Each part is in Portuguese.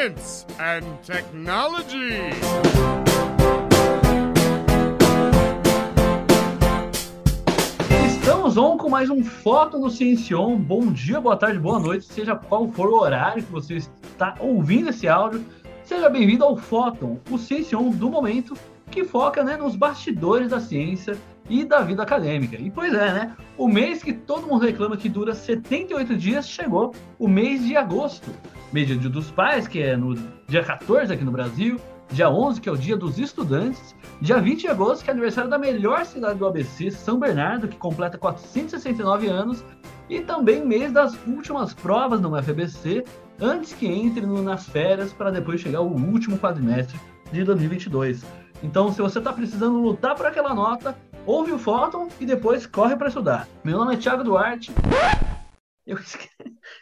science and technology. Estamos on com mais um Foto no Ciencion. Bom dia, boa tarde, boa noite, seja qual for o horário que você está ouvindo esse áudio. Seja bem-vindo ao Fóton, o Ciencion do momento, que foca né, nos bastidores da ciência e da vida acadêmica. E pois é, né? O mês que todo mundo reclama que dura 78 dias chegou, o mês de agosto. Mês Dia dos Pais, que é no dia 14 aqui no Brasil, dia 11, que é o Dia dos Estudantes, dia 20 de agosto, que é aniversário da melhor cidade do ABC, São Bernardo, que completa 469 anos, e também mês das últimas provas no UFBC, antes que entre nas férias, para depois chegar o último quadrimestre de 2022. Então, se você está precisando lutar por aquela nota, ouve o Fóton e depois corre para estudar. Meu nome é Thiago Duarte. Eu esqueci,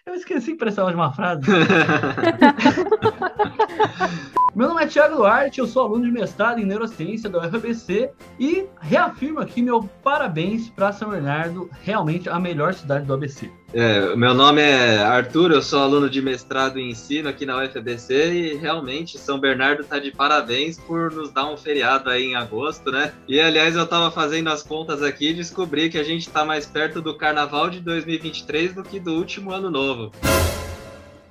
eu esqueci prestar uma frase. Thiago Duarte, eu sou aluno de mestrado em neurociência da UFBC e reafirmo aqui meu parabéns para São Bernardo, realmente a melhor cidade do ABC. É, meu nome é Arthur, eu sou aluno de mestrado em ensino aqui na UFBC e realmente São Bernardo está de parabéns por nos dar um feriado aí em agosto, né? E aliás, eu estava fazendo as contas aqui e descobri que a gente está mais perto do carnaval de 2023 do que do último ano novo.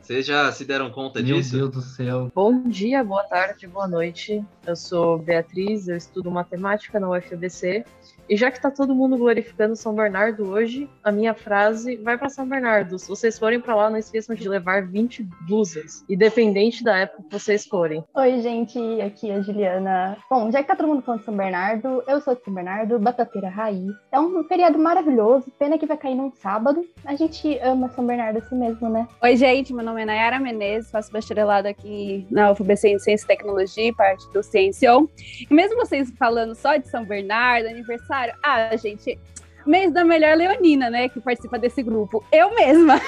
Vocês já se deram conta Meu disso? Deus do céu. Bom dia, boa tarde, boa noite. Eu sou Beatriz, eu estudo matemática na UFBC. E já que tá todo mundo glorificando São Bernardo hoje, a minha frase vai para São Bernardo. Se vocês forem para lá, não esqueçam de levar 20 blusas, independente da época que vocês forem. Oi, gente, aqui é a Juliana. Bom, já que tá todo mundo falando de São Bernardo, eu sou de São Bernardo, batateira raiz. É um feriado maravilhoso, pena que vai cair num sábado. A gente ama São Bernardo assim mesmo, né? Oi, gente, meu nome é Nayara Menezes, faço bacharelado aqui na UFBC em Ciência e Tecnologia, parte do Ciencion. E mesmo vocês falando só de São Bernardo, aniversário, ah, gente, mês da melhor leonina, né, que participa desse grupo. Eu mesma.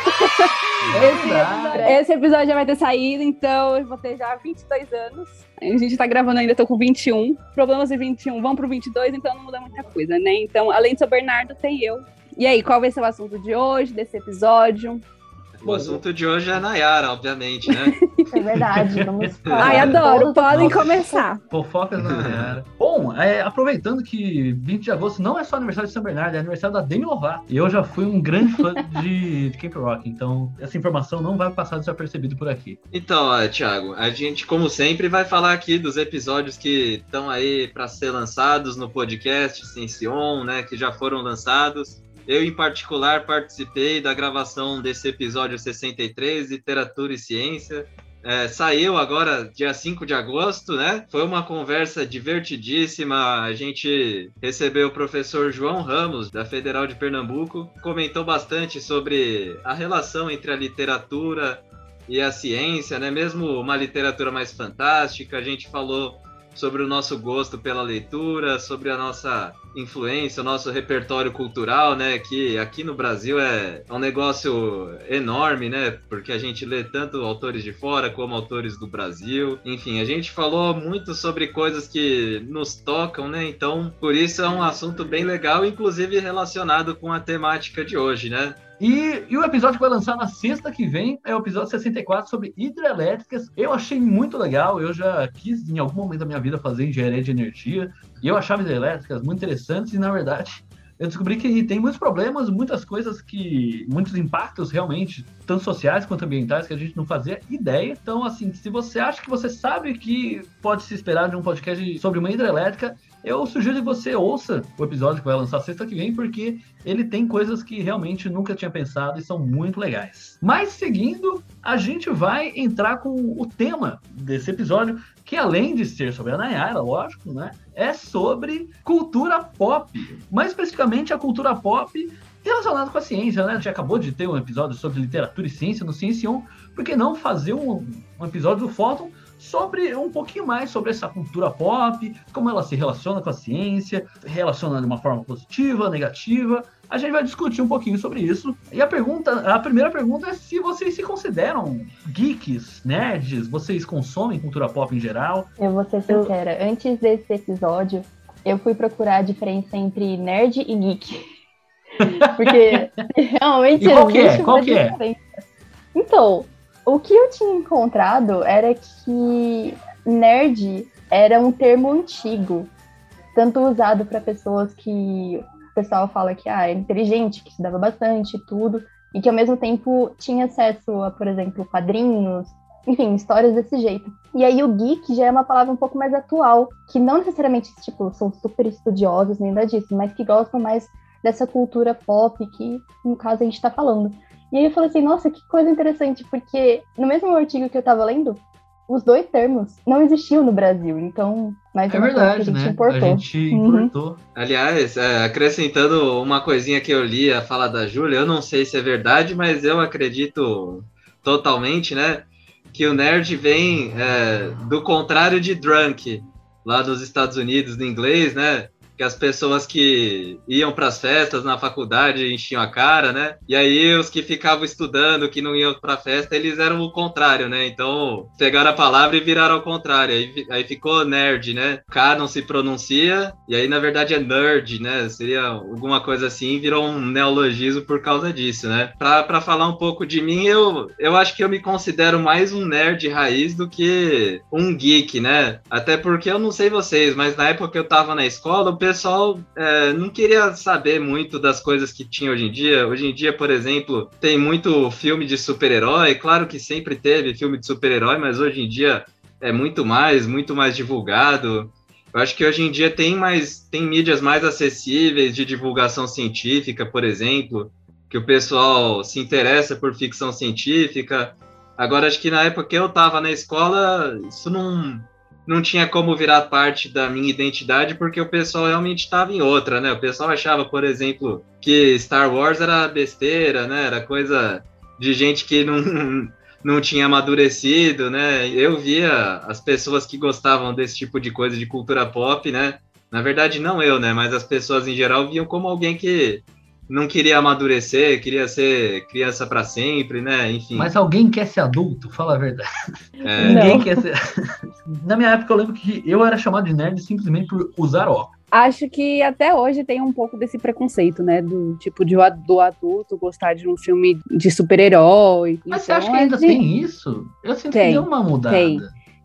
Esse episódio, esse episódio já vai ter saído, então eu vou ter já 22 anos. A gente tá gravando ainda, tô com 21. Problemas de 21 vão pro 22, então não muda muita coisa, né? Então, além de São Bernardo, tem eu. E aí, qual vai ser o assunto de hoje, desse episódio? O assunto de hoje é a Nayara, obviamente, né? É verdade, vamos falar. Ai, adoro, podem Nossa. começar. Fofocas na Nayara. Bom, é, aproveitando que 20 de agosto não é só aniversário de São Bernardo, é aniversário da Demi Lovato. E eu já fui um grande fã de, de Camp Rock, então essa informação não vai passar desapercebido por aqui. Então, ó, Thiago, a gente, como sempre, vai falar aqui dos episódios que estão aí para ser lançados no podcast Ciencion, né, que já foram lançados. Eu, em particular, participei da gravação desse episódio 63, Literatura e Ciência. É, saiu agora dia 5 de agosto, né? Foi uma conversa divertidíssima. A gente recebeu o professor João Ramos, da Federal de Pernambuco, comentou bastante sobre a relação entre a literatura e a ciência, né? Mesmo uma literatura mais fantástica. A gente falou sobre o nosso gosto pela leitura, sobre a nossa influência, o nosso repertório cultural, né? Que aqui no Brasil é um negócio enorme, né? Porque a gente lê tanto autores de fora como autores do Brasil. Enfim, a gente falou muito sobre coisas que nos tocam, né? Então, por isso é um assunto bem legal, inclusive relacionado com a temática de hoje, né? E, e o episódio que vai lançar na sexta que vem é o episódio 64 sobre hidrelétricas. Eu achei muito legal, eu já quis em algum momento da minha vida fazer engenharia de energia, e eu achava hidrelétricas muito interessantes, e na verdade eu descobri que tem muitos problemas, muitas coisas que. muitos impactos realmente, tanto sociais quanto ambientais, que a gente não fazia ideia. Então, assim, se você acha que você sabe que pode se esperar de um podcast sobre uma hidrelétrica, eu sugiro que você ouça o episódio que vai lançar sexta que vem, porque ele tem coisas que realmente nunca tinha pensado e são muito legais. Mas seguindo, a gente vai entrar com o tema desse episódio, que além de ser sobre a Nayara, lógico, né? É sobre cultura pop. Mais especificamente a cultura pop relacionada com a ciência, né? A gente acabou de ter um episódio sobre literatura e ciência no Ciencion, por que não fazer um, um episódio do Fóton sobre um pouquinho mais sobre essa cultura pop, como ela se relaciona com a ciência, relaciona de uma forma positiva, negativa. A gente vai discutir um pouquinho sobre isso. E a pergunta, a primeira pergunta é se vocês se consideram geeks, nerds, vocês consomem cultura pop em geral? Eu vou ser sincera, antes desse episódio, eu fui procurar a diferença entre nerd e geek. Porque realmente E qual que é? Qual que é? Então, O que eu tinha encontrado era que nerd era um termo antigo, tanto usado para pessoas que o pessoal fala que ah, é inteligente, que estudava bastante e tudo, e que ao mesmo tempo tinha acesso a, por exemplo, quadrinhos, enfim, histórias desse jeito. E aí o geek já é uma palavra um pouco mais atual, que não necessariamente, tipo, são super estudiosos nem nada disso, mas que gostam mais dessa cultura pop que, no caso, a gente está falando. E aí eu falei assim, nossa, que coisa interessante, porque no mesmo artigo que eu estava lendo, os dois termos não existiam no Brasil, então mas é verdade, a gente né? Importou. A gente uhum. importou. Uhum. Aliás, é, acrescentando uma coisinha que eu li a fala da Júlia, eu não sei se é verdade, mas eu acredito totalmente, né? Que o nerd vem é, do contrário de drunk, lá nos Estados Unidos, no inglês, né? Que as pessoas que iam para as festas na faculdade enchiam a cara, né? E aí os que ficavam estudando, que não iam para festa, eles eram o contrário, né? Então pegaram a palavra e viraram ao contrário. Aí, aí ficou nerd, né? K não se pronuncia, e aí na verdade é nerd, né? Seria alguma coisa assim, virou um neologismo por causa disso, né? Para falar um pouco de mim, eu, eu acho que eu me considero mais um nerd raiz do que um geek, né? Até porque eu não sei vocês, mas na época que eu tava na escola, o pessoal é, não queria saber muito das coisas que tinha hoje em dia. Hoje em dia, por exemplo, tem muito filme de super-herói. Claro que sempre teve filme de super-herói, mas hoje em dia é muito mais, muito mais divulgado. Eu acho que hoje em dia tem mais, tem mídias mais acessíveis de divulgação científica, por exemplo, que o pessoal se interessa por ficção científica. Agora, acho que na época que eu estava na escola, isso não, não tinha como virar parte da minha identidade porque o pessoal realmente estava em outra, né? O pessoal achava, por exemplo, que Star Wars era besteira, né? Era coisa de gente que não, não tinha amadurecido, né? Eu via as pessoas que gostavam desse tipo de coisa de cultura pop, né? Na verdade, não eu, né? Mas as pessoas em geral viam como alguém que não queria amadurecer, queria ser criança para sempre, né? Enfim. Mas alguém quer ser adulto? Fala a verdade. É. Ninguém quer ser. Na minha época, eu lembro que eu era chamado de nerd simplesmente por usar óculos. Acho que até hoje tem um pouco desse preconceito, né? Do tipo de do adulto gostar de um filme de super-herói. Mas então, você acha que ainda gente... tem isso? Eu sinto tem, que deu uma mudada. Tem.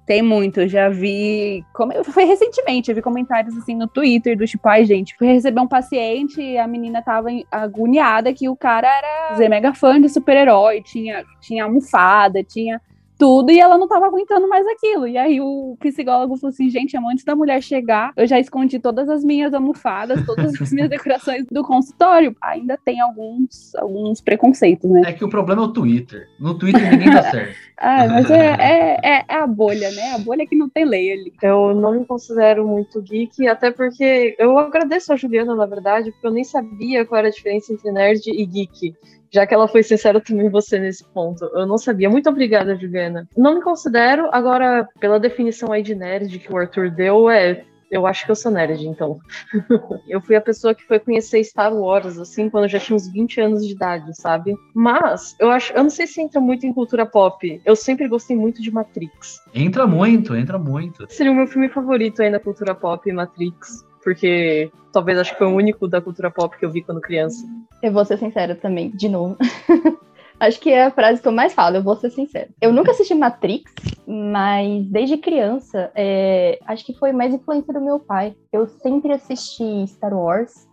Tem muito, eu já vi. Como, foi recentemente, eu vi comentários assim no Twitter do tipo, ai, gente, fui receber um paciente e a menina tava agoniada que o cara era dizer, mega fã de super-herói, tinha, tinha almofada, tinha tudo e ela não tava aguentando mais aquilo. E aí o psicólogo falou assim: gente, antes da mulher chegar, eu já escondi todas as minhas almofadas, todas as minhas decorações do consultório. Ainda tem alguns, alguns preconceitos, né? É que o problema é o Twitter. No Twitter ninguém dá certo. ah, mas é, é, é, é, a bolha, né? A bolha que não tem lei ali. Eu não me considero muito geek, até porque eu agradeço a Juliana, na verdade, porque eu nem sabia qual era a diferença entre nerd e geek já que ela foi sincera também você nesse ponto. Eu não sabia. Muito obrigada, Juliana. Não me considero, agora, pela definição aí de nerd que o Arthur deu, é. Eu acho que eu sou nerd, então. eu fui a pessoa que foi conhecer Star Wars, assim, quando eu já tinha uns 20 anos de idade, sabe? Mas, eu acho. Eu não sei se entra muito em cultura pop. Eu sempre gostei muito de Matrix. Entra muito, entra muito. Seria o meu filme favorito aí na cultura pop, Matrix porque talvez acho que foi o único da cultura pop que eu vi quando criança. Eu vou ser sincera também, de novo. acho que é a frase que eu mais falo, eu vou ser sincera. Eu nunca assisti Matrix, mas desde criança, é, acho que foi mais influência do meu pai. Eu sempre assisti Star Wars,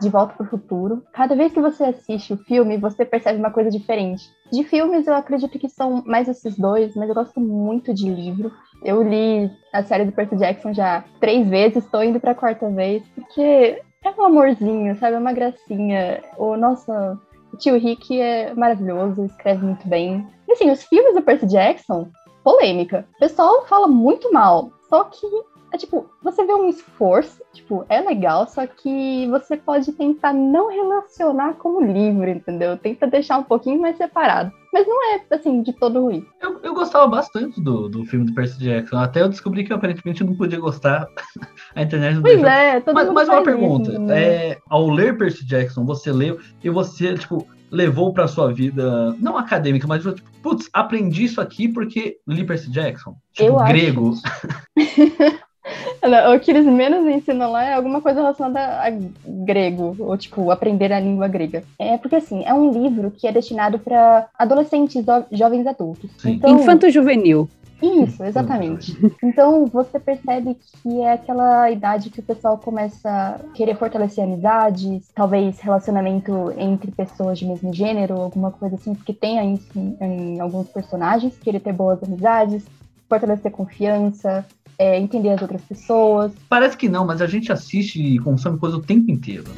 De Volta para o Futuro. Cada vez que você assiste o filme, você percebe uma coisa diferente. De filmes, eu acredito que são mais esses dois, mas eu gosto muito de livro. Eu li a série do Percy Jackson já três vezes, estou indo para a quarta vez, porque é um amorzinho, sabe? É uma gracinha. O nosso o tio Rick é maravilhoso, escreve muito bem. E assim, os filmes do Percy Jackson, polêmica. O pessoal fala muito mal, só que é tipo, você vê um esforço, tipo, é legal, só que você pode tentar não relacionar como livro, entendeu? Tenta deixar um pouquinho mais separado. Mas não é, assim, de todo ruim. Eu, eu gostava bastante do, do filme do Percy Jackson. Até eu descobri que aparentemente eu não podia gostar. A internet não Pois é, todo Mas, mundo mas uma pergunta. Isso, né? é, ao ler Percy Jackson, você leu e você, tipo, levou para sua vida, não acadêmica, mas tipo, putz, aprendi isso aqui porque li Percy Jackson. Tipo, eu grego. Acho... O que eles menos ensinam lá é alguma coisa relacionada a grego, ou tipo, aprender a língua grega. É porque assim, é um livro que é destinado para adolescentes, jovens adultos. Sim. Então, Infanto juvenil. Isso, exatamente. Então você percebe que é aquela idade que o pessoal começa a querer fortalecer amizades, talvez relacionamento entre pessoas de mesmo gênero, alguma coisa assim, porque tem isso em, em alguns personagens, querer ter boas amizades, fortalecer confiança, é, entender as outras pessoas. Parece que não, mas a gente assiste e consome coisa o tempo inteiro. Né?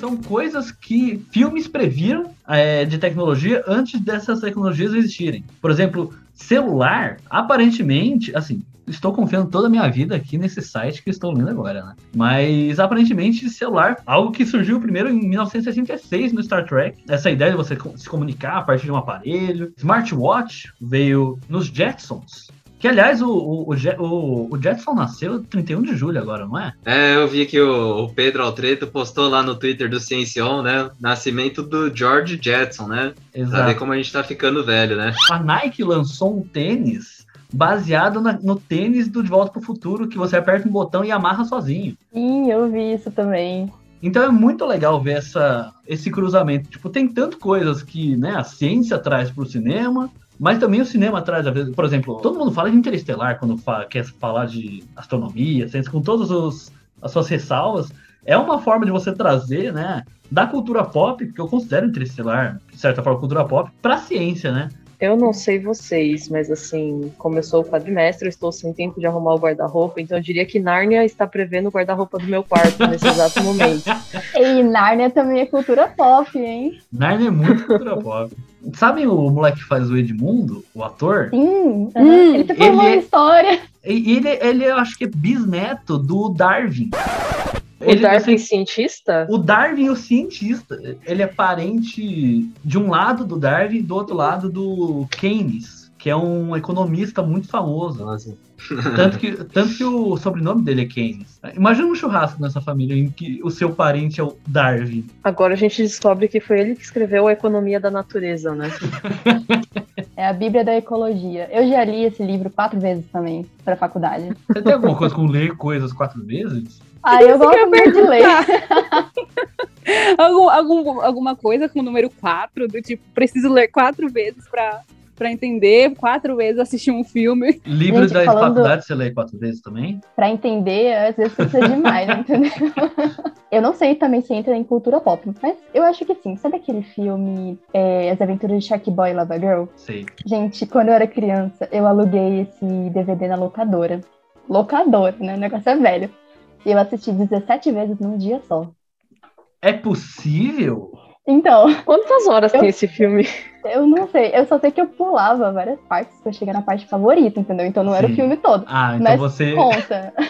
São coisas que filmes previram é, de tecnologia antes dessas tecnologias existirem. Por exemplo, celular, aparentemente, assim, estou confiando toda a minha vida aqui nesse site que estou lendo agora, né? Mas aparentemente celular, algo que surgiu primeiro em 1966 no Star Trek, essa ideia de você se comunicar a partir de um aparelho. Smartwatch veio nos Jetsons. Que, aliás, o, o, o, o Jetson nasceu 31 de julho agora, não é? É, eu vi que o, o Pedro Altreto postou lá no Twitter do Ciencion, né? Nascimento do George Jetson, né? Exato. Pra ver como a gente tá ficando velho, né? A Nike lançou um tênis baseado na, no tênis do De Volta para o Futuro, que você aperta um botão e amarra sozinho. Sim, eu vi isso também. Então é muito legal ver essa, esse cruzamento. Tipo, tem tanto coisas que né, a ciência traz para o cinema, mas também o cinema traz, às vezes, por exemplo, todo mundo fala de interestelar quando fala, quer falar de astronomia, ciência, com todas os, as suas ressalvas. É uma forma de você trazer, né, da cultura pop, porque eu considero interestelar, de certa forma, cultura pop, para a ciência, né? Eu não sei vocês, mas assim, como eu sou o quadrimestre, eu estou sem tempo de arrumar o guarda-roupa, então eu diria que Nárnia está prevendo o guarda-roupa do meu quarto nesse exato momento. E Nárnia também é cultura pop, hein? Nárnia é muito cultura pop. Sabem o moleque que faz o Edmundo, o ator? Sim, uhum. hum, ele se formou ele é... história. E ele, ele, eu acho que é bisneto do Darwin. O ele, Darwin assim, cientista? O Darwin, o cientista, ele é parente de um lado do Darwin e do outro lado do Keynes, que é um economista muito famoso. Nossa. Tanto que, tanto que o sobrenome dele é Keynes. Imagina um churrasco nessa família em que o seu parente é o Darwin. Agora a gente descobre que foi ele que escreveu a Economia da Natureza, né? É a Bíblia da Ecologia. Eu já li esse livro quatro vezes também, para faculdade. Você tem alguma coisa com ler coisas quatro vezes? Ah, eu gosto muito de ler. algum, algum, alguma coisa com o número 4, do tipo, preciso ler quatro vezes pra, pra entender, quatro vezes assistir um filme. Livro Gente, da falando... faculdade você lê quatro vezes também? Pra entender, às vezes precisa demais, entendeu? eu não sei também se entra em cultura pop, mas eu acho que sim. Sabe aquele filme é, As Aventuras de Shark Boy e Lava Girl? Sei. Gente, quando eu era criança, eu aluguei esse DVD na locadora. Locadora, né? O negócio é velho. E eu assisti 17 vezes num dia só. É possível? Então. Quantas horas eu, tem esse filme? Eu não sei. Eu só sei que eu pulava várias partes pra chegar na parte favorita, entendeu? Então não Sim. era o filme todo. Ah, então mas você. Conta.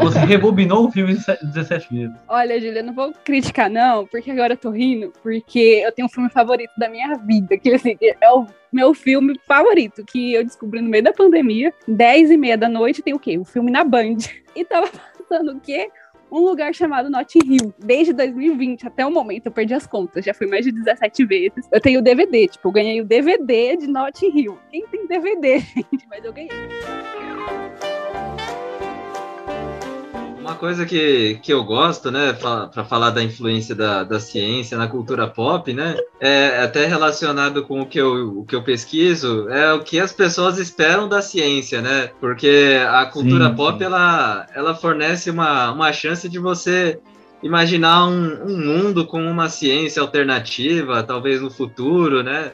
Você rebobinou o filme 17 vezes. Olha, Julia, não vou criticar, não, porque agora eu tô rindo, porque eu tenho um filme favorito da minha vida, que assim, é o meu filme favorito, que eu descobri no meio da pandemia. 10 e meia da noite tem o quê? O filme na Band. E tava passando o quê? Um lugar chamado Notting Hill. Desde 2020 até o momento, eu perdi as contas. Já fui mais de 17 vezes. Eu tenho o DVD, tipo, eu ganhei o DVD de Notting Hill. Quem tem DVD, gente? Mas eu ganhei. Uma coisa que, que eu gosto, né, para falar da influência da, da ciência na cultura pop, né, é até relacionado com o que, eu, o que eu pesquiso, é o que as pessoas esperam da ciência, né, porque a cultura sim, pop, sim. Ela, ela fornece uma, uma chance de você imaginar um, um mundo com uma ciência alternativa, talvez no futuro, né,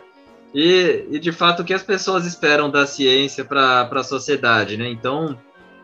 e, e de fato o que as pessoas esperam da ciência para a sociedade, né, então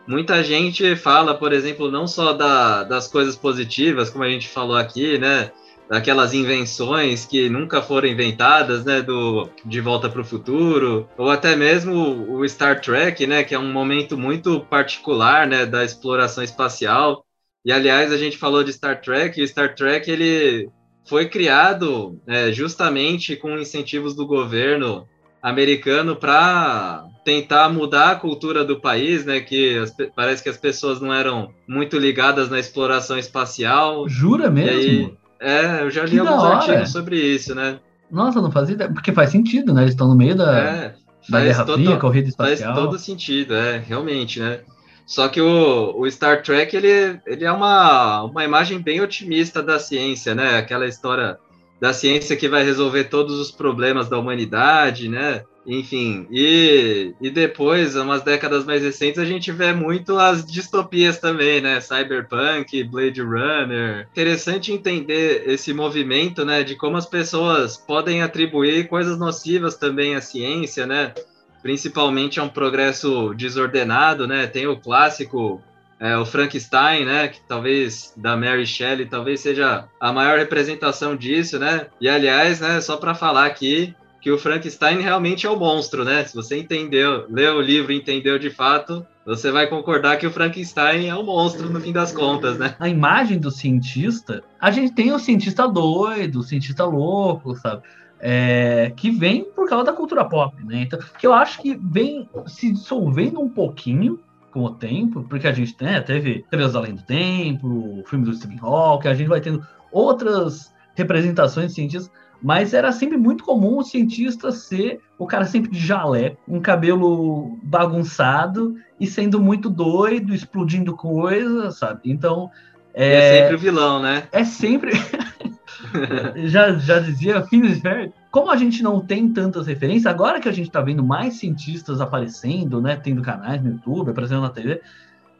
muita gente fala, por exemplo, não só da, das coisas positivas, como a gente falou aqui, né? Daquelas invenções que nunca foram inventadas, né? Do De Volta para o Futuro, ou até mesmo o Star Trek, né? Que é um momento muito particular, né? Da exploração espacial. E aliás, a gente falou de Star Trek, e o Star Trek ele foi criado é, justamente com incentivos do governo americano para tentar mudar a cultura do país, né? Que as, parece que as pessoas não eram muito ligadas na exploração espacial. Jura mesmo? Aí, é, eu já li que alguns artigos sobre isso, né? Nossa, não fazia ideia. Porque faz sentido, né? Eles estão no meio da. É, da Guerra Fria, corrida espacial. Faz todo sentido, é, realmente, né? Só que o, o Star Trek, ele, ele é uma, uma imagem bem otimista da ciência, né? Aquela história da ciência que vai resolver todos os problemas da humanidade, né? Enfim, e, e depois, umas décadas mais recentes, a gente vê muito as distopias também, né? Cyberpunk, Blade Runner. Interessante entender esse movimento, né? De como as pessoas podem atribuir coisas nocivas também à ciência, né? Principalmente a um progresso desordenado, né? Tem o clássico é, o Frankenstein, né, que talvez da Mary Shelley, talvez seja a maior representação disso, né? E aliás, né, só para falar aqui, que o Frankenstein realmente é o monstro, né? Se você entendeu, leu o livro e entendeu de fato, você vai concordar que o Frankenstein é o monstro no fim das contas, né? A imagem do cientista, a gente tem o cientista doido, o cientista louco, sabe? É, que vem por causa da cultura pop, né? Então, que eu acho que vem se dissolvendo um pouquinho com o tempo, porque a gente né, teve Três Além do Tempo, o filme do Stephen Hawking, a gente vai tendo outras representações de cientistas, mas era sempre muito comum o cientista ser o cara sempre de jaleco, um cabelo bagunçado e sendo muito doido, explodindo coisas, sabe? Então. É, é sempre o vilão, né? É sempre. já, já dizia Phineas Ferb, como a gente não tem tantas referências, agora que a gente está vendo mais cientistas aparecendo, né, tendo canais no YouTube, aparecendo na TV,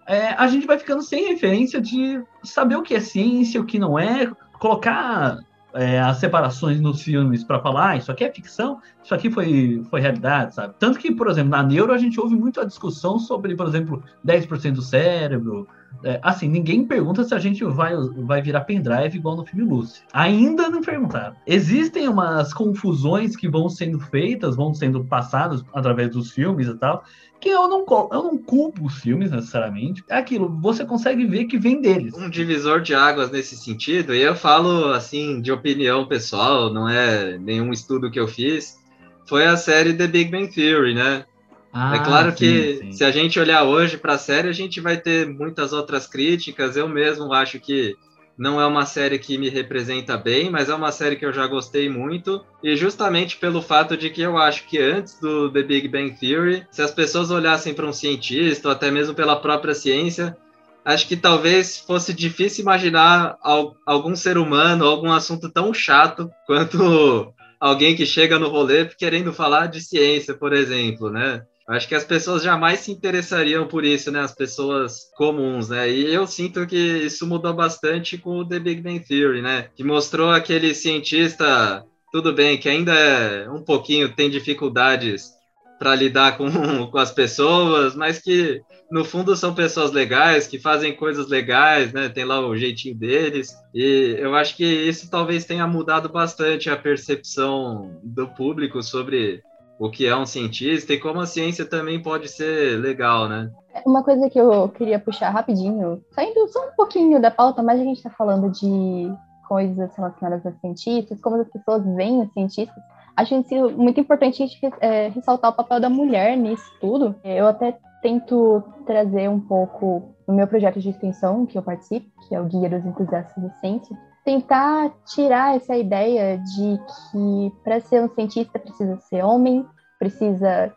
é, a gente vai ficando sem referência de saber o que é ciência, o que não é, colocar é, as separações nos filmes para falar, ah, isso aqui é ficção, isso aqui foi, foi realidade, sabe? Tanto que, por exemplo, na Neuro a gente ouve muito a discussão sobre, por exemplo, 10% do cérebro. É, assim, ninguém pergunta se a gente vai, vai virar pendrive igual no filme Lucy. Ainda não perguntaram. Existem umas confusões que vão sendo feitas, vão sendo passadas através dos filmes e tal, que eu não, eu não culpo os filmes necessariamente. É aquilo, você consegue ver que vem deles. Um divisor de águas nesse sentido, e eu falo assim de opinião pessoal, não é nenhum estudo que eu fiz, foi a série The Big Bang Theory, né? Ah, é claro sim, que sim. se a gente olhar hoje para a série, a gente vai ter muitas outras críticas. Eu mesmo acho que não é uma série que me representa bem, mas é uma série que eu já gostei muito. E justamente pelo fato de que eu acho que antes do The Big Bang Theory, se as pessoas olhassem para um cientista, ou até mesmo pela própria ciência, acho que talvez fosse difícil imaginar algum ser humano, algum assunto tão chato quanto alguém que chega no rolê querendo falar de ciência, por exemplo, né? Acho que as pessoas jamais se interessariam por isso, né? As pessoas comuns, né? E eu sinto que isso mudou bastante com o The Big Bang Theory, né? Que mostrou aquele cientista, tudo bem, que ainda é um pouquinho tem dificuldades para lidar com, com as pessoas, mas que no fundo são pessoas legais, que fazem coisas legais, né? Tem lá o jeitinho deles. E eu acho que isso talvez tenha mudado bastante a percepção do público sobre o que é um cientista e como a ciência também pode ser legal, né? Uma coisa que eu queria puxar rapidinho, saindo só um pouquinho da pauta, mas a gente está falando de coisas relacionadas a cientistas, como as pessoas veem os cientistas. Acho muito importante a gente é, ressaltar o papel da mulher nisso tudo. Eu até tento trazer um pouco no meu projeto de extensão que eu participo, que é o Guia dos Entusiastas da Ciência, tentar tirar essa ideia de que para ser um cientista precisa ser homem, precisa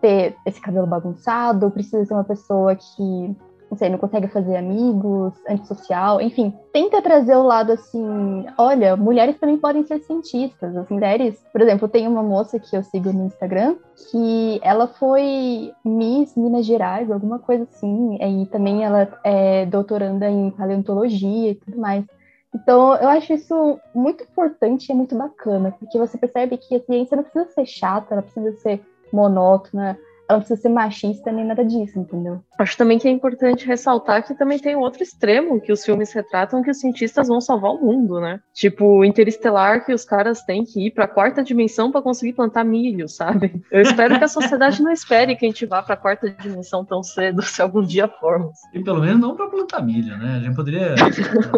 ter esse cabelo bagunçado, precisa ser uma pessoa que, não sei, não consegue fazer amigos, antissocial, enfim, tenta trazer o lado assim, olha, mulheres também podem ser cientistas, as mulheres, por exemplo, tem uma moça que eu sigo no Instagram que ela foi Miss Minas Gerais, alguma coisa assim, e também ela é doutoranda em paleontologia e tudo mais. Então, eu acho isso muito importante e muito bacana, porque você percebe que a ciência não precisa ser chata, ela precisa ser monótona, ela não precisa ser machista nem nada disso, entendeu? Acho também que é importante ressaltar que também tem outro extremo que os filmes retratam que os cientistas vão salvar o mundo, né? Tipo, Interestelar, que os caras têm que ir para a quarta dimensão para conseguir plantar milho, sabe? Eu espero que a sociedade não espere que a gente vá para a quarta dimensão tão cedo, se algum dia formos. E pelo menos não para plantar milho, né? A gente poderia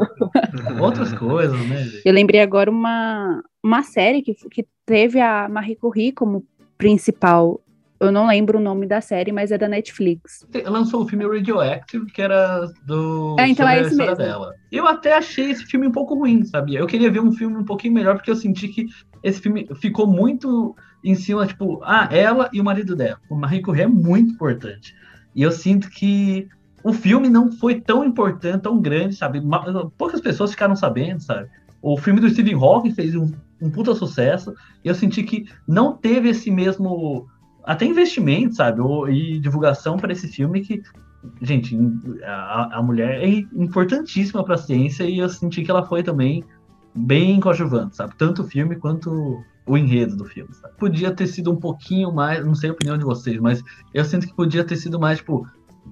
outras coisas, né? Eu lembrei agora uma uma série que, que teve a Marie Curie como principal eu não lembro o nome da série, mas é da Netflix. Lançou o filme Radioactive, que era do. É, então é esse mesmo. dela. Eu até achei esse filme um pouco ruim, sabia? Eu queria ver um filme um pouquinho melhor, porque eu senti que esse filme ficou muito em cima, tipo, ah, ela e o marido dela. O Marie Curie é muito importante. E eu sinto que o filme não foi tão importante, tão grande, sabe? Poucas pessoas ficaram sabendo, sabe? O filme do Stephen Hawking fez um, um puta sucesso, e eu senti que não teve esse mesmo até investimento, sabe? Ou, e divulgação para esse filme que, gente, a, a mulher é importantíssima para a ciência e eu senti que ela foi também bem coadjuvante, sabe? Tanto o filme quanto o enredo do filme, sabe? Podia ter sido um pouquinho mais, não sei a opinião de vocês, mas eu sinto que podia ter sido mais, tipo,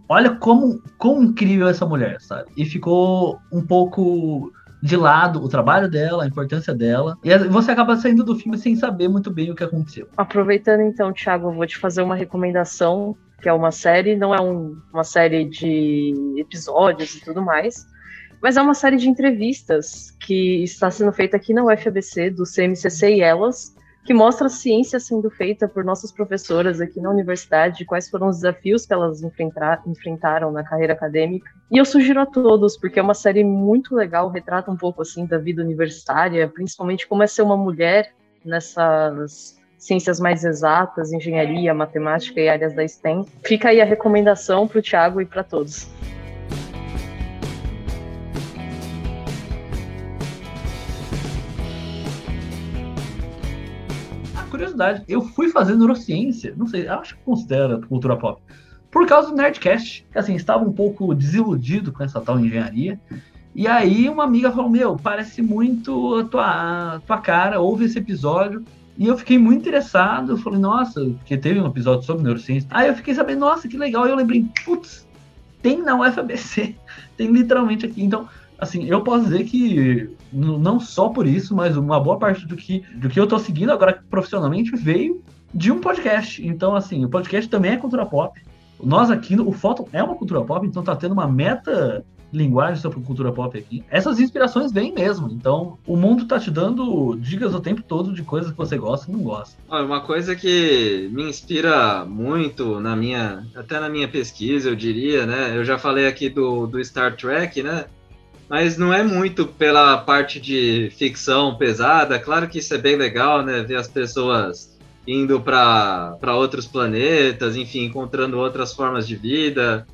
olha como, como incrível essa mulher, sabe? E ficou um pouco de lado o trabalho dela, a importância dela, e você acaba saindo do filme sem saber muito bem o que aconteceu. Aproveitando então, Thiago, eu vou te fazer uma recomendação, que é uma série, não é um- uma série de episódios e tudo mais, mas é uma série de entrevistas que está sendo feita aqui na UFABC, do CMCC e Elas, que mostra a ciência sendo feita por nossas professoras aqui na universidade, quais foram os desafios que elas enfrentar- enfrentaram na carreira acadêmica. E eu sugiro a todos, porque é uma série muito legal, retrata um pouco assim da vida universitária, principalmente como é ser uma mulher nessas ciências mais exatas, engenharia, matemática e áreas da STEM. Fica aí a recomendação para o Thiago e para todos. Curiosidade, eu fui fazer neurociência, não sei, acho que considera cultura pop, por causa do Nerdcast. que, Assim, estava um pouco desiludido com essa tal engenharia. E aí uma amiga falou, meu, parece muito a tua, a tua cara, ouve esse episódio. E eu fiquei muito interessado, eu falei, nossa, porque teve um episódio sobre neurociência. Aí eu fiquei sabendo, nossa, que legal. E eu lembrei, putz, tem na UFABC, tem literalmente aqui. Então, assim, eu posso dizer que não só por isso, mas uma boa parte do que, do que eu tô seguindo agora profissionalmente veio de um podcast. Então, assim, o podcast também é cultura pop. Nós aqui, o Fóton é uma cultura pop, então tá tendo uma meta linguagem sobre cultura pop aqui. Essas inspirações vêm mesmo. Então, o mundo tá te dando dicas o tempo todo de coisas que você gosta e não gosta. Olha, uma coisa que me inspira muito na minha, até na minha pesquisa, eu diria, né? Eu já falei aqui do, do Star Trek, né? Mas não é muito pela parte de ficção pesada. Claro que isso é bem legal, né? Ver as pessoas indo para outros planetas, enfim, encontrando outras formas de vida.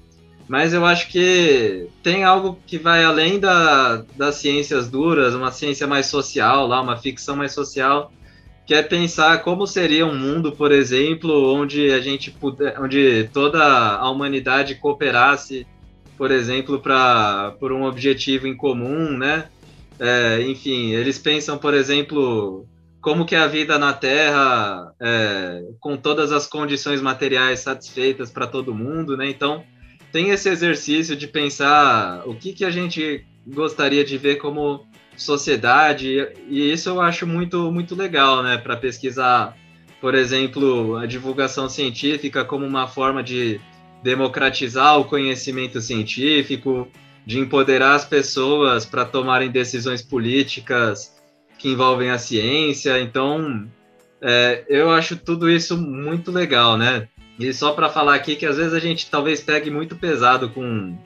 Mas eu acho que tem algo que vai além da, das ciências duras, uma ciência mais social, lá, uma ficção mais social, que é pensar como seria um mundo, por exemplo, onde a gente puder, onde toda a humanidade cooperasse, por exemplo, para por um objetivo em comum, né? É, enfim, eles pensam, por exemplo, como que é a vida na Terra, é, com todas as condições materiais satisfeitas para todo mundo, né? Então tem esse exercício de pensar o que, que a gente gostaria de ver como sociedade, e isso eu acho muito, muito legal, né, para pesquisar, por exemplo, a divulgação científica como uma forma de democratizar o conhecimento científico, de empoderar as pessoas para tomarem decisões políticas que envolvem a ciência. Então, é, eu acho tudo isso muito legal, né? E só para falar aqui que às vezes a gente talvez pegue muito pesado com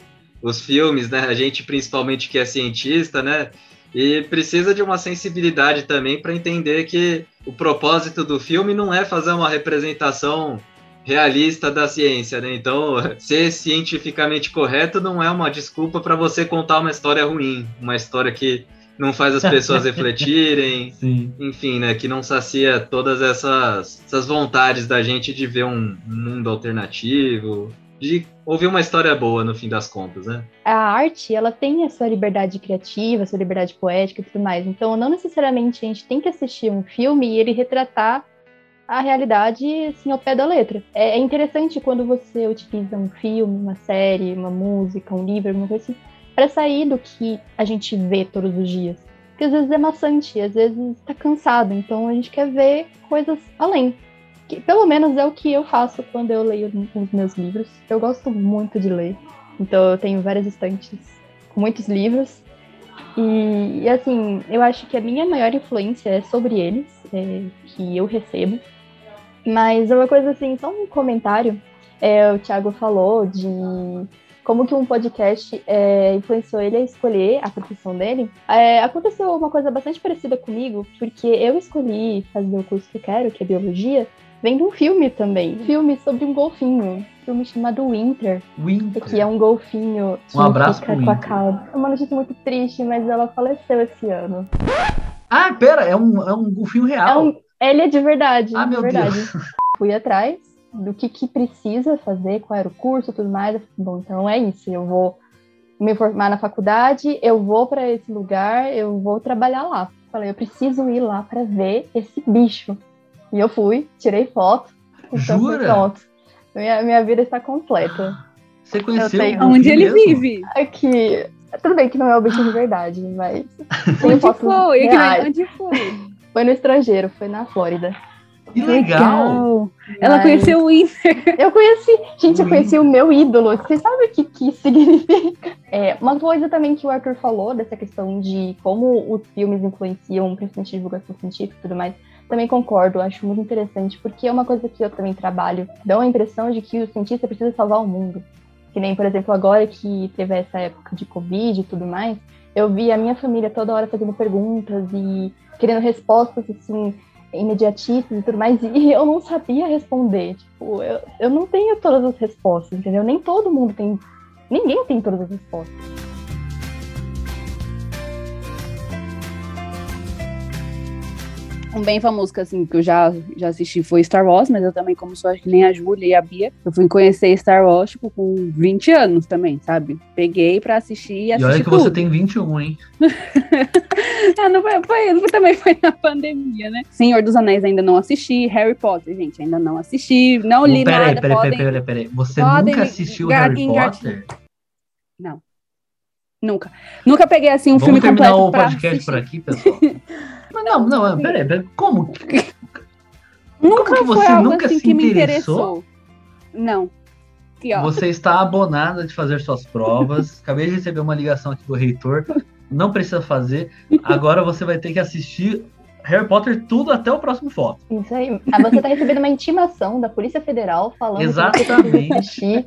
os filmes, né? A gente principalmente que é cientista, né? E precisa de uma sensibilidade também para entender que o propósito do filme não é fazer uma representação realista da ciência, né? Então, ser cientificamente correto não é uma desculpa para você contar uma história ruim, uma história que não faz as pessoas refletirem, Sim. enfim, né, que não sacia todas essas, essas vontades da gente de ver um mundo alternativo, de ouvir uma história boa no fim das contas, né? a arte, ela tem a sua liberdade criativa, a sua liberdade poética e tudo mais. Então, não necessariamente a gente tem que assistir um filme e ele retratar a realidade assim ao pé da letra. É, é interessante quando você utiliza um filme, uma série, uma música, um livro, alguma coisa assim, para sair do que a gente vê todos os dias. Porque às vezes é maçante, às vezes tá cansado, então a gente quer ver coisas além. Que, pelo menos é o que eu faço quando eu leio os meus livros. Eu gosto muito de ler. Então eu tenho várias estantes com muitos livros. E, e, assim, eu acho que a minha maior influência é sobre eles, é, que eu recebo. Mas uma coisa assim, só um comentário. É, o Thiago falou de como que um podcast é, influenciou ele a escolher a profissão dele. É, aconteceu uma coisa bastante parecida comigo, porque eu escolhi fazer o curso que eu quero, que é biologia, vendo um filme também. Um filme sobre um golfinho. Um filme chamado Winter, Winter. que é um golfinho que Um abraço fica com a cauda. É uma notícia muito triste, mas ela faleceu esse ano. Ah, pera, é um, é um golfinho É real. um, ele é de verdade. Ah, de meu verdade. Deus. Fui atrás do que, que precisa fazer, qual era o curso e tudo mais. Eu falei, Bom, então é isso. Eu vou me formar na faculdade, eu vou para esse lugar, eu vou trabalhar lá. Falei, eu preciso ir lá para ver esse bicho. E eu fui, tirei foto. Então Jura? pronto. Minha, minha vida está completa. Você conheceu Eu tenho- Onde ele mesmo? vive? Aqui, tudo bem que não é o bicho de verdade, mas Onde foi? Reais. Onde foi? Foi no estrangeiro, foi na Flórida. Que legal. Ela Mas- conheceu o Winter. Eu conheci, gente, eu Ui. conheci o meu ídolo. Você sabe o que, que isso significa? É, uma coisa também que o Arthur falou dessa questão de como os filmes influenciam, principalmente divulgação científica e tudo mais. Também concordo, acho muito interessante, porque é uma coisa que eu também trabalho. Dá a impressão de que o cientista precisa salvar o mundo. Que nem, por exemplo, agora que teve essa época de Covid e tudo mais, eu vi a minha família toda hora fazendo perguntas e querendo respostas, assim, imediatistas e tudo mais, e eu não sabia responder. Tipo, eu, eu não tenho todas as respostas, entendeu? Nem todo mundo tem. Ninguém tem todas as respostas. Um bem famoso que, assim, que eu já, já assisti foi Star Wars, mas eu também, como sou acho que nem a Júlia e a Bia, eu fui conhecer Star Wars, tipo, com 20 anos também, sabe? Peguei pra assistir e E assisti olha que tudo. você tem 21, hein? Ah, não foi, foi, também foi na pandemia, né? Senhor dos Anéis ainda não assisti, Harry Potter, gente, ainda não assisti, não li peraí, nada, peraí, podem... peraí, peraí, peraí. Você nunca assistiu Harry. Potter? Nunca. Nunca peguei, assim, um Vamos filme terminar completo o pra podcast assistir. por aqui, pessoal. Mas não, não, peraí, peraí. Como? Nunca Como que você nunca assim se que me interessou? interessou. Não. Aqui. Você está abonada de fazer suas provas. Acabei de receber uma ligação aqui do reitor. Não precisa fazer. Agora você vai ter que assistir Harry Potter tudo até o próximo foto. Isso aí. Ah, você tá recebendo uma intimação da Polícia Federal falando que você Exatamente. precisa assistir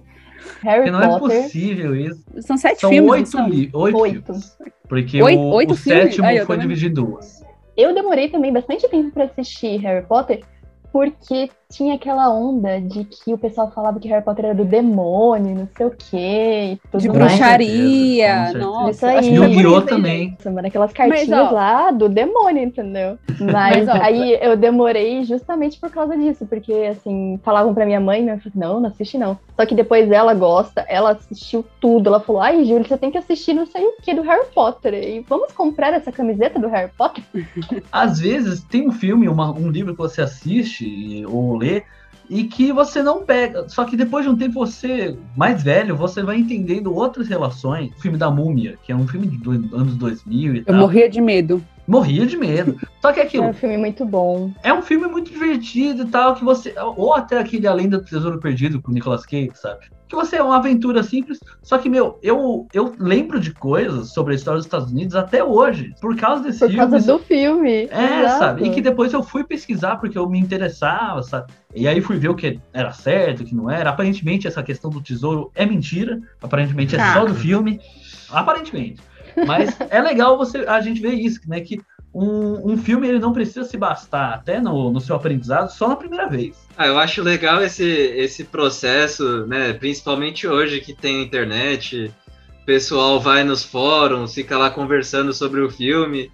Harry Porque não é Potter. possível isso. São sete São filmes, não oito, são? li- oito, Oito. filmes. Porque Oito- o, oito o filmes? sétimo tá foi dividido em duas. Eu demorei também bastante tempo pra assistir Harry Potter, porque tinha aquela onda de que o pessoal falava que Harry Potter era do demônio, não sei o quê, e tudo De mais. bruxaria. certeza, com certeza. Nossa, Isso aí. Yu-Gi-Oh! isso, hein, também. Mano, aquelas cartinhas Mas, lá do demônio, entendeu? Mas, Mas, ó, aí eu demorei justamente por causa disso, porque assim, falavam pra minha mãe, minha mãe falou, não, não assiste não. Só que depois ela gosta, ela assistiu tudo, ela falou, ai, Júlia, você tem que assistir não sei o que do Harry Potter. E vamos comprar essa camiseta do Harry Potter? Às vezes tem um filme, uma- um livro que você assiste e- ou lê e que você não pega. Só que depois de um tempo você, mais velho, você vai entendendo outras relações. O filme da Múmia, que é um filme dos anos 2000 e Eu tal. morria de medo. Morria de medo. Só que é É aquilo, um filme muito bom. é um filme muito divertido e tal, que você. Ou até aquele Além do Tesouro Perdido com o Nicolas Cage, sabe? Que você é uma aventura simples. Só que, meu, eu, eu lembro de coisas sobre a história dos Estados Unidos até hoje. Por causa desse Por filme. causa do filme. É, Exato. sabe? E que depois eu fui pesquisar porque eu me interessava, sabe? E aí fui ver o que era certo, o que não era. Aparentemente essa questão do tesouro é mentira. Aparentemente é Tá. só do filme. Aparentemente. Mas é legal você a gente ver isso, né? Que um, um filme ele não precisa se bastar até no, no seu aprendizado só na primeira vez. Ah, eu acho legal esse, esse processo, né? Principalmente hoje que tem internet, o pessoal vai nos fóruns, fica lá conversando sobre o filme,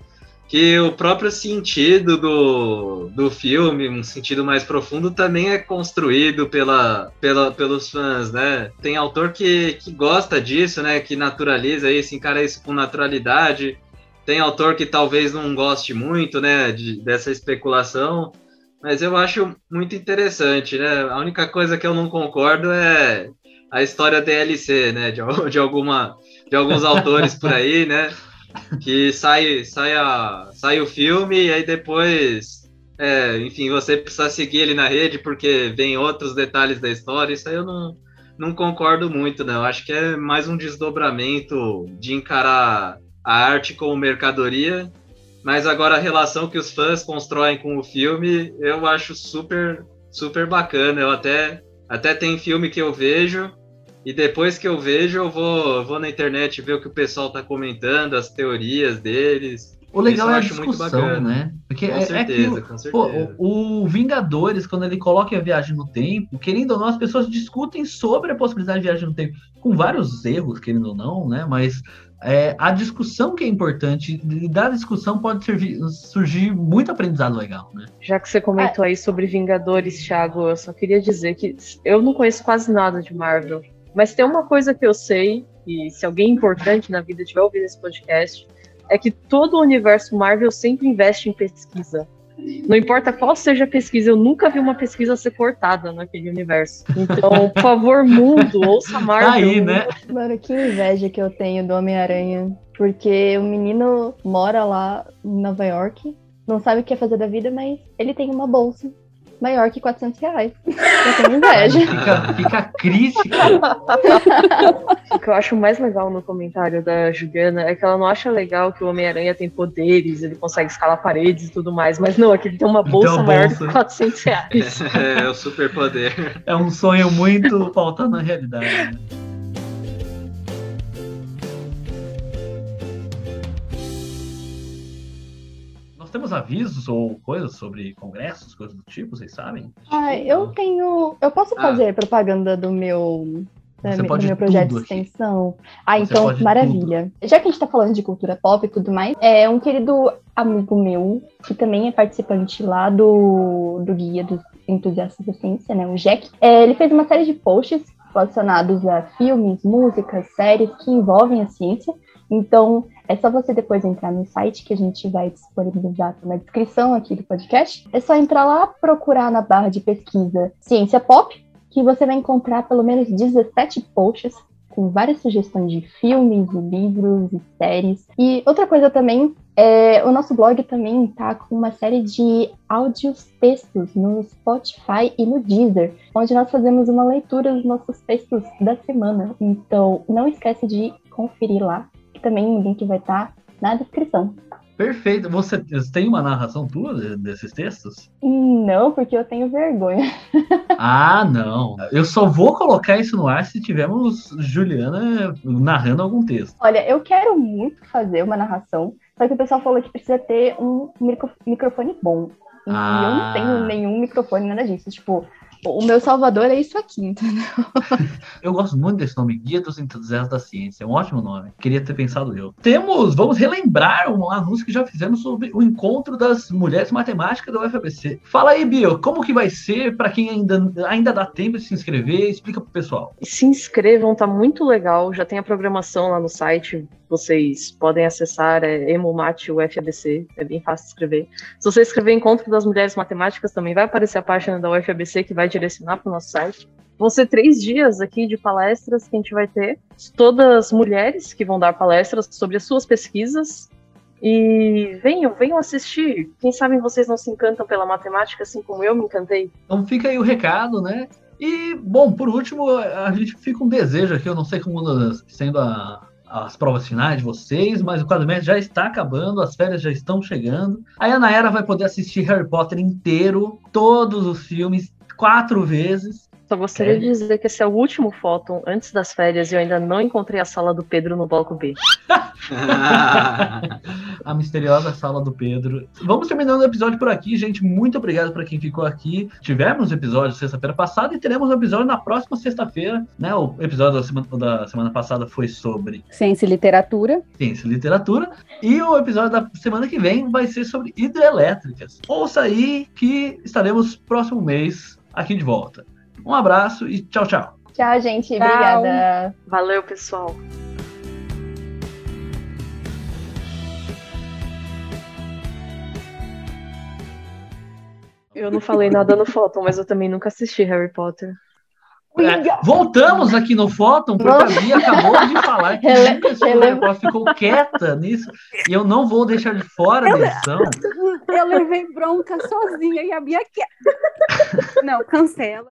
que o próprio sentido do, do filme, um sentido mais profundo, também é construído pela, pela, pelos fãs, né? Tem autor que, que gosta disso, né? Que naturaliza isso, encara isso com naturalidade. Tem autor que talvez não goste muito, né? De, dessa especulação. Mas eu acho muito interessante, né? A única coisa que eu não concordo é a história DLC, né? De, de alguma, de alguns autores por aí, né? Que sai, sai, a, sai o filme e aí depois, é, enfim, você precisa seguir ele na rede porque vem outros detalhes da história. Isso aí eu não, não concordo muito, não. Acho que é mais um desdobramento de encarar a arte como mercadoria mas agora a relação que os fãs constroem com o filme, eu acho super super bacana. Eu até, até tem filme que eu vejo e depois que eu vejo, eu vou, vou na internet ver o que o pessoal tá comentando, as teorias deles. O legal é a acho muito discussão, né? Porque Com é, é certeza, aquilo. com certeza. Pô, o, o Vingadores, quando ele coloca a viagem no tempo, querendo ou não, as pessoas discutem sobre a possibilidade de viagem no tempo, com vários erros, querendo ou não, né? Mas é, a discussão que é importante, e da discussão pode servir- surgir muito aprendizado legal, né? Já que você comentou aí sobre Vingadores, Thiago, eu só queria dizer que eu não conheço quase nada de Marvel. Mas tem uma coisa que eu sei, e se alguém importante na vida tiver ouvido esse podcast, é que todo o universo Marvel sempre investe em pesquisa. Não importa qual seja a pesquisa, eu nunca vi uma pesquisa ser cortada naquele universo. Então, por favor, mundo, ouça Marvel. Tá aí, né? Mano, que inveja que eu tenho do Homem-Aranha. Porque o menino mora lá em Nova York, não sabe o que é fazer da vida, mas ele tem uma bolsa maior que 400 reais. Eu tenho inveja. Fica, fica a crítica. O que eu acho mais legal no comentário da Juliana é que ela não acha legal que o Homem-Aranha tem poderes, ele consegue escalar paredes e tudo mais, mas não, é que ele tem uma bolsa uma maior bolsa. que 400 reais. É, o superpoder. É um sonho muito faltando na realidade. Né? Nós temos avisos ou coisas sobre congressos, coisas do tipo, vocês sabem? Ah, eu tenho. Eu posso Ah. fazer propaganda do meu. da Você mi- pode do meu projeto tudo de aqui. extensão. Ah, Você então, maravilha. Já que a gente tá falando de cultura pop e tudo mais, é um querido amigo meu, que também é participante lá do, do Guia dos Entusiastas da Ciência, né? O Jack. É, ele fez uma série de posts relacionados a filmes, músicas, séries que envolvem a ciência. Então, é só você depois entrar no site que a gente vai disponibilizar na descrição aqui do podcast. É só entrar lá, procurar na barra de pesquisa Ciência Pop, que você vai encontrar pelo menos 17 posts com várias sugestões de filmes, livros e séries. E outra coisa também, é, o nosso blog também tá com uma série de áudios textos no Spotify e no Deezer, onde nós fazemos uma leitura dos nossos textos da semana. Então, não esquece de conferir lá, que também o link vai estar na descrição. Perfeito. Você tem uma narração tua de- desses textos? Não, porque eu tenho vergonha. Ah, não. Eu só vou colocar isso no ar se tivermos Juliana narrando algum texto. Olha, eu quero muito fazer uma narração, só que o pessoal falou que precisa ter um micro- microfone bom. E eu Ah. não tenho nenhum microfone, nada disso. Tipo, o meu salvador é isso aqui, entendeu? Eu gosto muito desse nome, Guia dos Entusiastas da Ciência. É um ótimo nome. Queria ter pensado eu. Temos, vamos relembrar um anúncio que já fizemos sobre o encontro das mulheres matemáticas da UFABC. Fala aí, Bio, como que vai ser para quem ainda, ainda dá tempo de se inscrever? Explica pro pessoal. Se inscrevam, tá muito legal. Já tem a programação lá no site. Vocês podem acessar, é Emomate UFABC, é bem fácil de escrever. Se você escrever Encontro das Mulheres Matemáticas, também vai aparecer a página da UFABC que vai direcionar para o nosso site. Vão ser três dias aqui de palestras que a gente vai ter. Todas mulheres que vão dar palestras sobre as suas pesquisas. E venham, venham assistir. Quem sabe vocês não se encantam pela matemática assim como eu me encantei. Então fica aí o recado, né? E, bom, por último, a gente fica um desejo aqui, eu não sei como sendo a- as provas finais de vocês, mas o quadro médio já está acabando, as férias já estão chegando. A Naera vai poder assistir Harry Potter inteiro, todos os filmes, quatro vezes. Só gostaria de dizer que esse é o último fóton antes das férias e eu ainda não encontrei a sala do Pedro no bloco B. a misteriosa sala do Pedro. Vamos terminando o episódio por aqui, gente. Muito obrigado para quem ficou aqui. Tivemos episódio sexta-feira passada e teremos um episódio na próxima sexta-feira. Né? O episódio da semana, da semana passada foi sobre Ciência e literatura. ciência e literatura. E o episódio da semana que vem vai ser sobre hidrelétricas. Ouça aí que estaremos próximo mês aqui de volta. Um abraço e tchau, tchau. Tchau, gente. Tchau. Obrigada. Valeu, pessoal. Eu não falei nada no fóton, mas eu também nunca assisti Harry Potter. É, voltamos aqui no Fóton, porque a Bia acabou de falar que Rele- nunca assistiu rele- Harry Potter, ficou quieta nisso, e eu não vou deixar de fora da edição. Eu levei bronca sozinha e a Bia quer. Não, cancela.